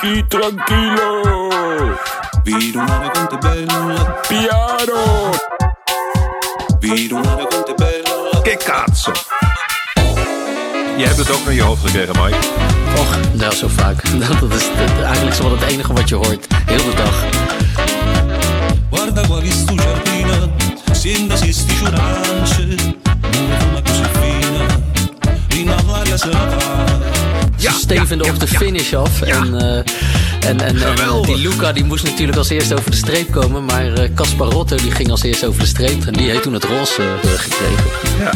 Sì, tranquillo. Viro una quanto è bella. Piano. Viro una quanto è bella. Che cazzo? Je hebt het ook naar je hoofd gekregen, Mike. Och, nou zo vaak. Dat is het- eigenlijk zo wel het enige wat je hoort. Heel de dag. Guarda qua visto giardino, sembra si stevende op de finish af. En, eh, en, en, die Luca die moest natuurlijk als eerste over de streep komen. Maar eh, Casparotto die ging als eerste over de streep. En die heeft toen het roze eh, gekregen. Ja.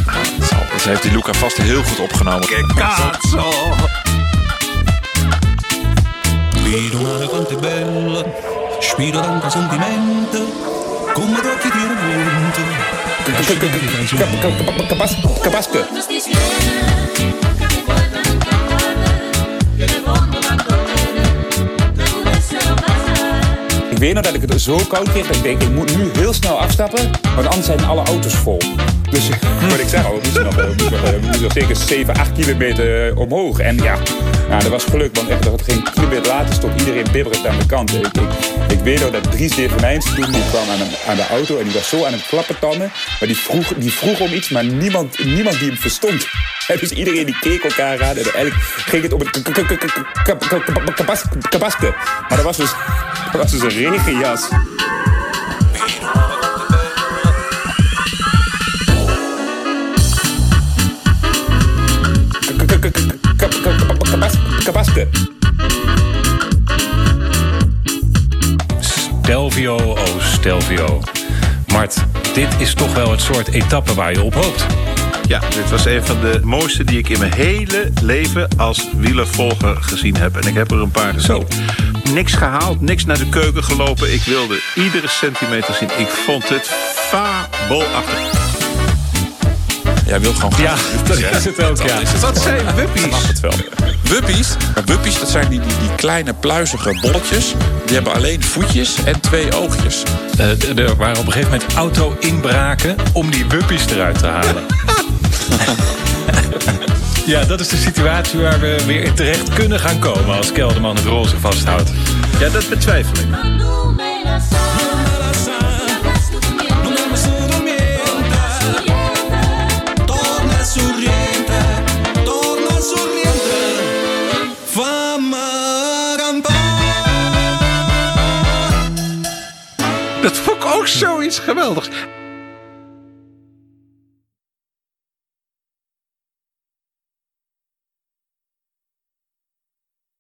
Dat heeft die Luca vast heel goed opgenomen. Che cazzo. Viro una racconta bella, spiro tanto sentimento, come d'occhi di weet nog dat ik het zo koud kreeg ik denk, ik moet nu heel snel afstappen, want anders zijn alle auto's vol. Dus wat ik zeg we moesten nog, zeker 7, 8 kilometer eh, omhoog. En ja, nou, dat was geluk, want echt, dat geen kilometer later stond iedereen bibberend aan de kant. Ik, ik, ik weet nog dat Dries Devenijns toen die kwam aan, aan de auto en die was zo aan het klappen tanden. Maar die vroeg, die vroeg om iets, maar niemand, niemand die hem verstond. Dus iedereen die keek elkaar aan en eigenlijk ging het om het kabaske. Maar dat was dus, dat was dus een regenjas. Kabaske. Stelvio, oh Stelvio. Mart, dit is toch wel het soort etappe waar je op hoopt. Ja, dit was een van de mooiste die ik in mijn hele leven als wielervolger gezien heb. En ik heb er een paar gezien. Niks gehaald, niks naar de keuken gelopen. Ik wilde iedere centimeter zien. Ik vond het fabelachtig. Jij wil gewoon Ja, dat is het ook, ja. Wat zijn Ik wuppies? mag het wel. Wuppies, wuppies dat zijn die, die, die kleine pluizige bolletjes. Die hebben alleen voetjes en twee oogjes. Eh, er waren op een gegeven moment auto-inbraken om die wuppies eruit te halen. ja, dat is de situatie waar we weer in terecht kunnen gaan komen als Kelderman het roze vasthoudt. Ja, dat betwijfel ik. Dat vond ik ook zoiets geweldigs.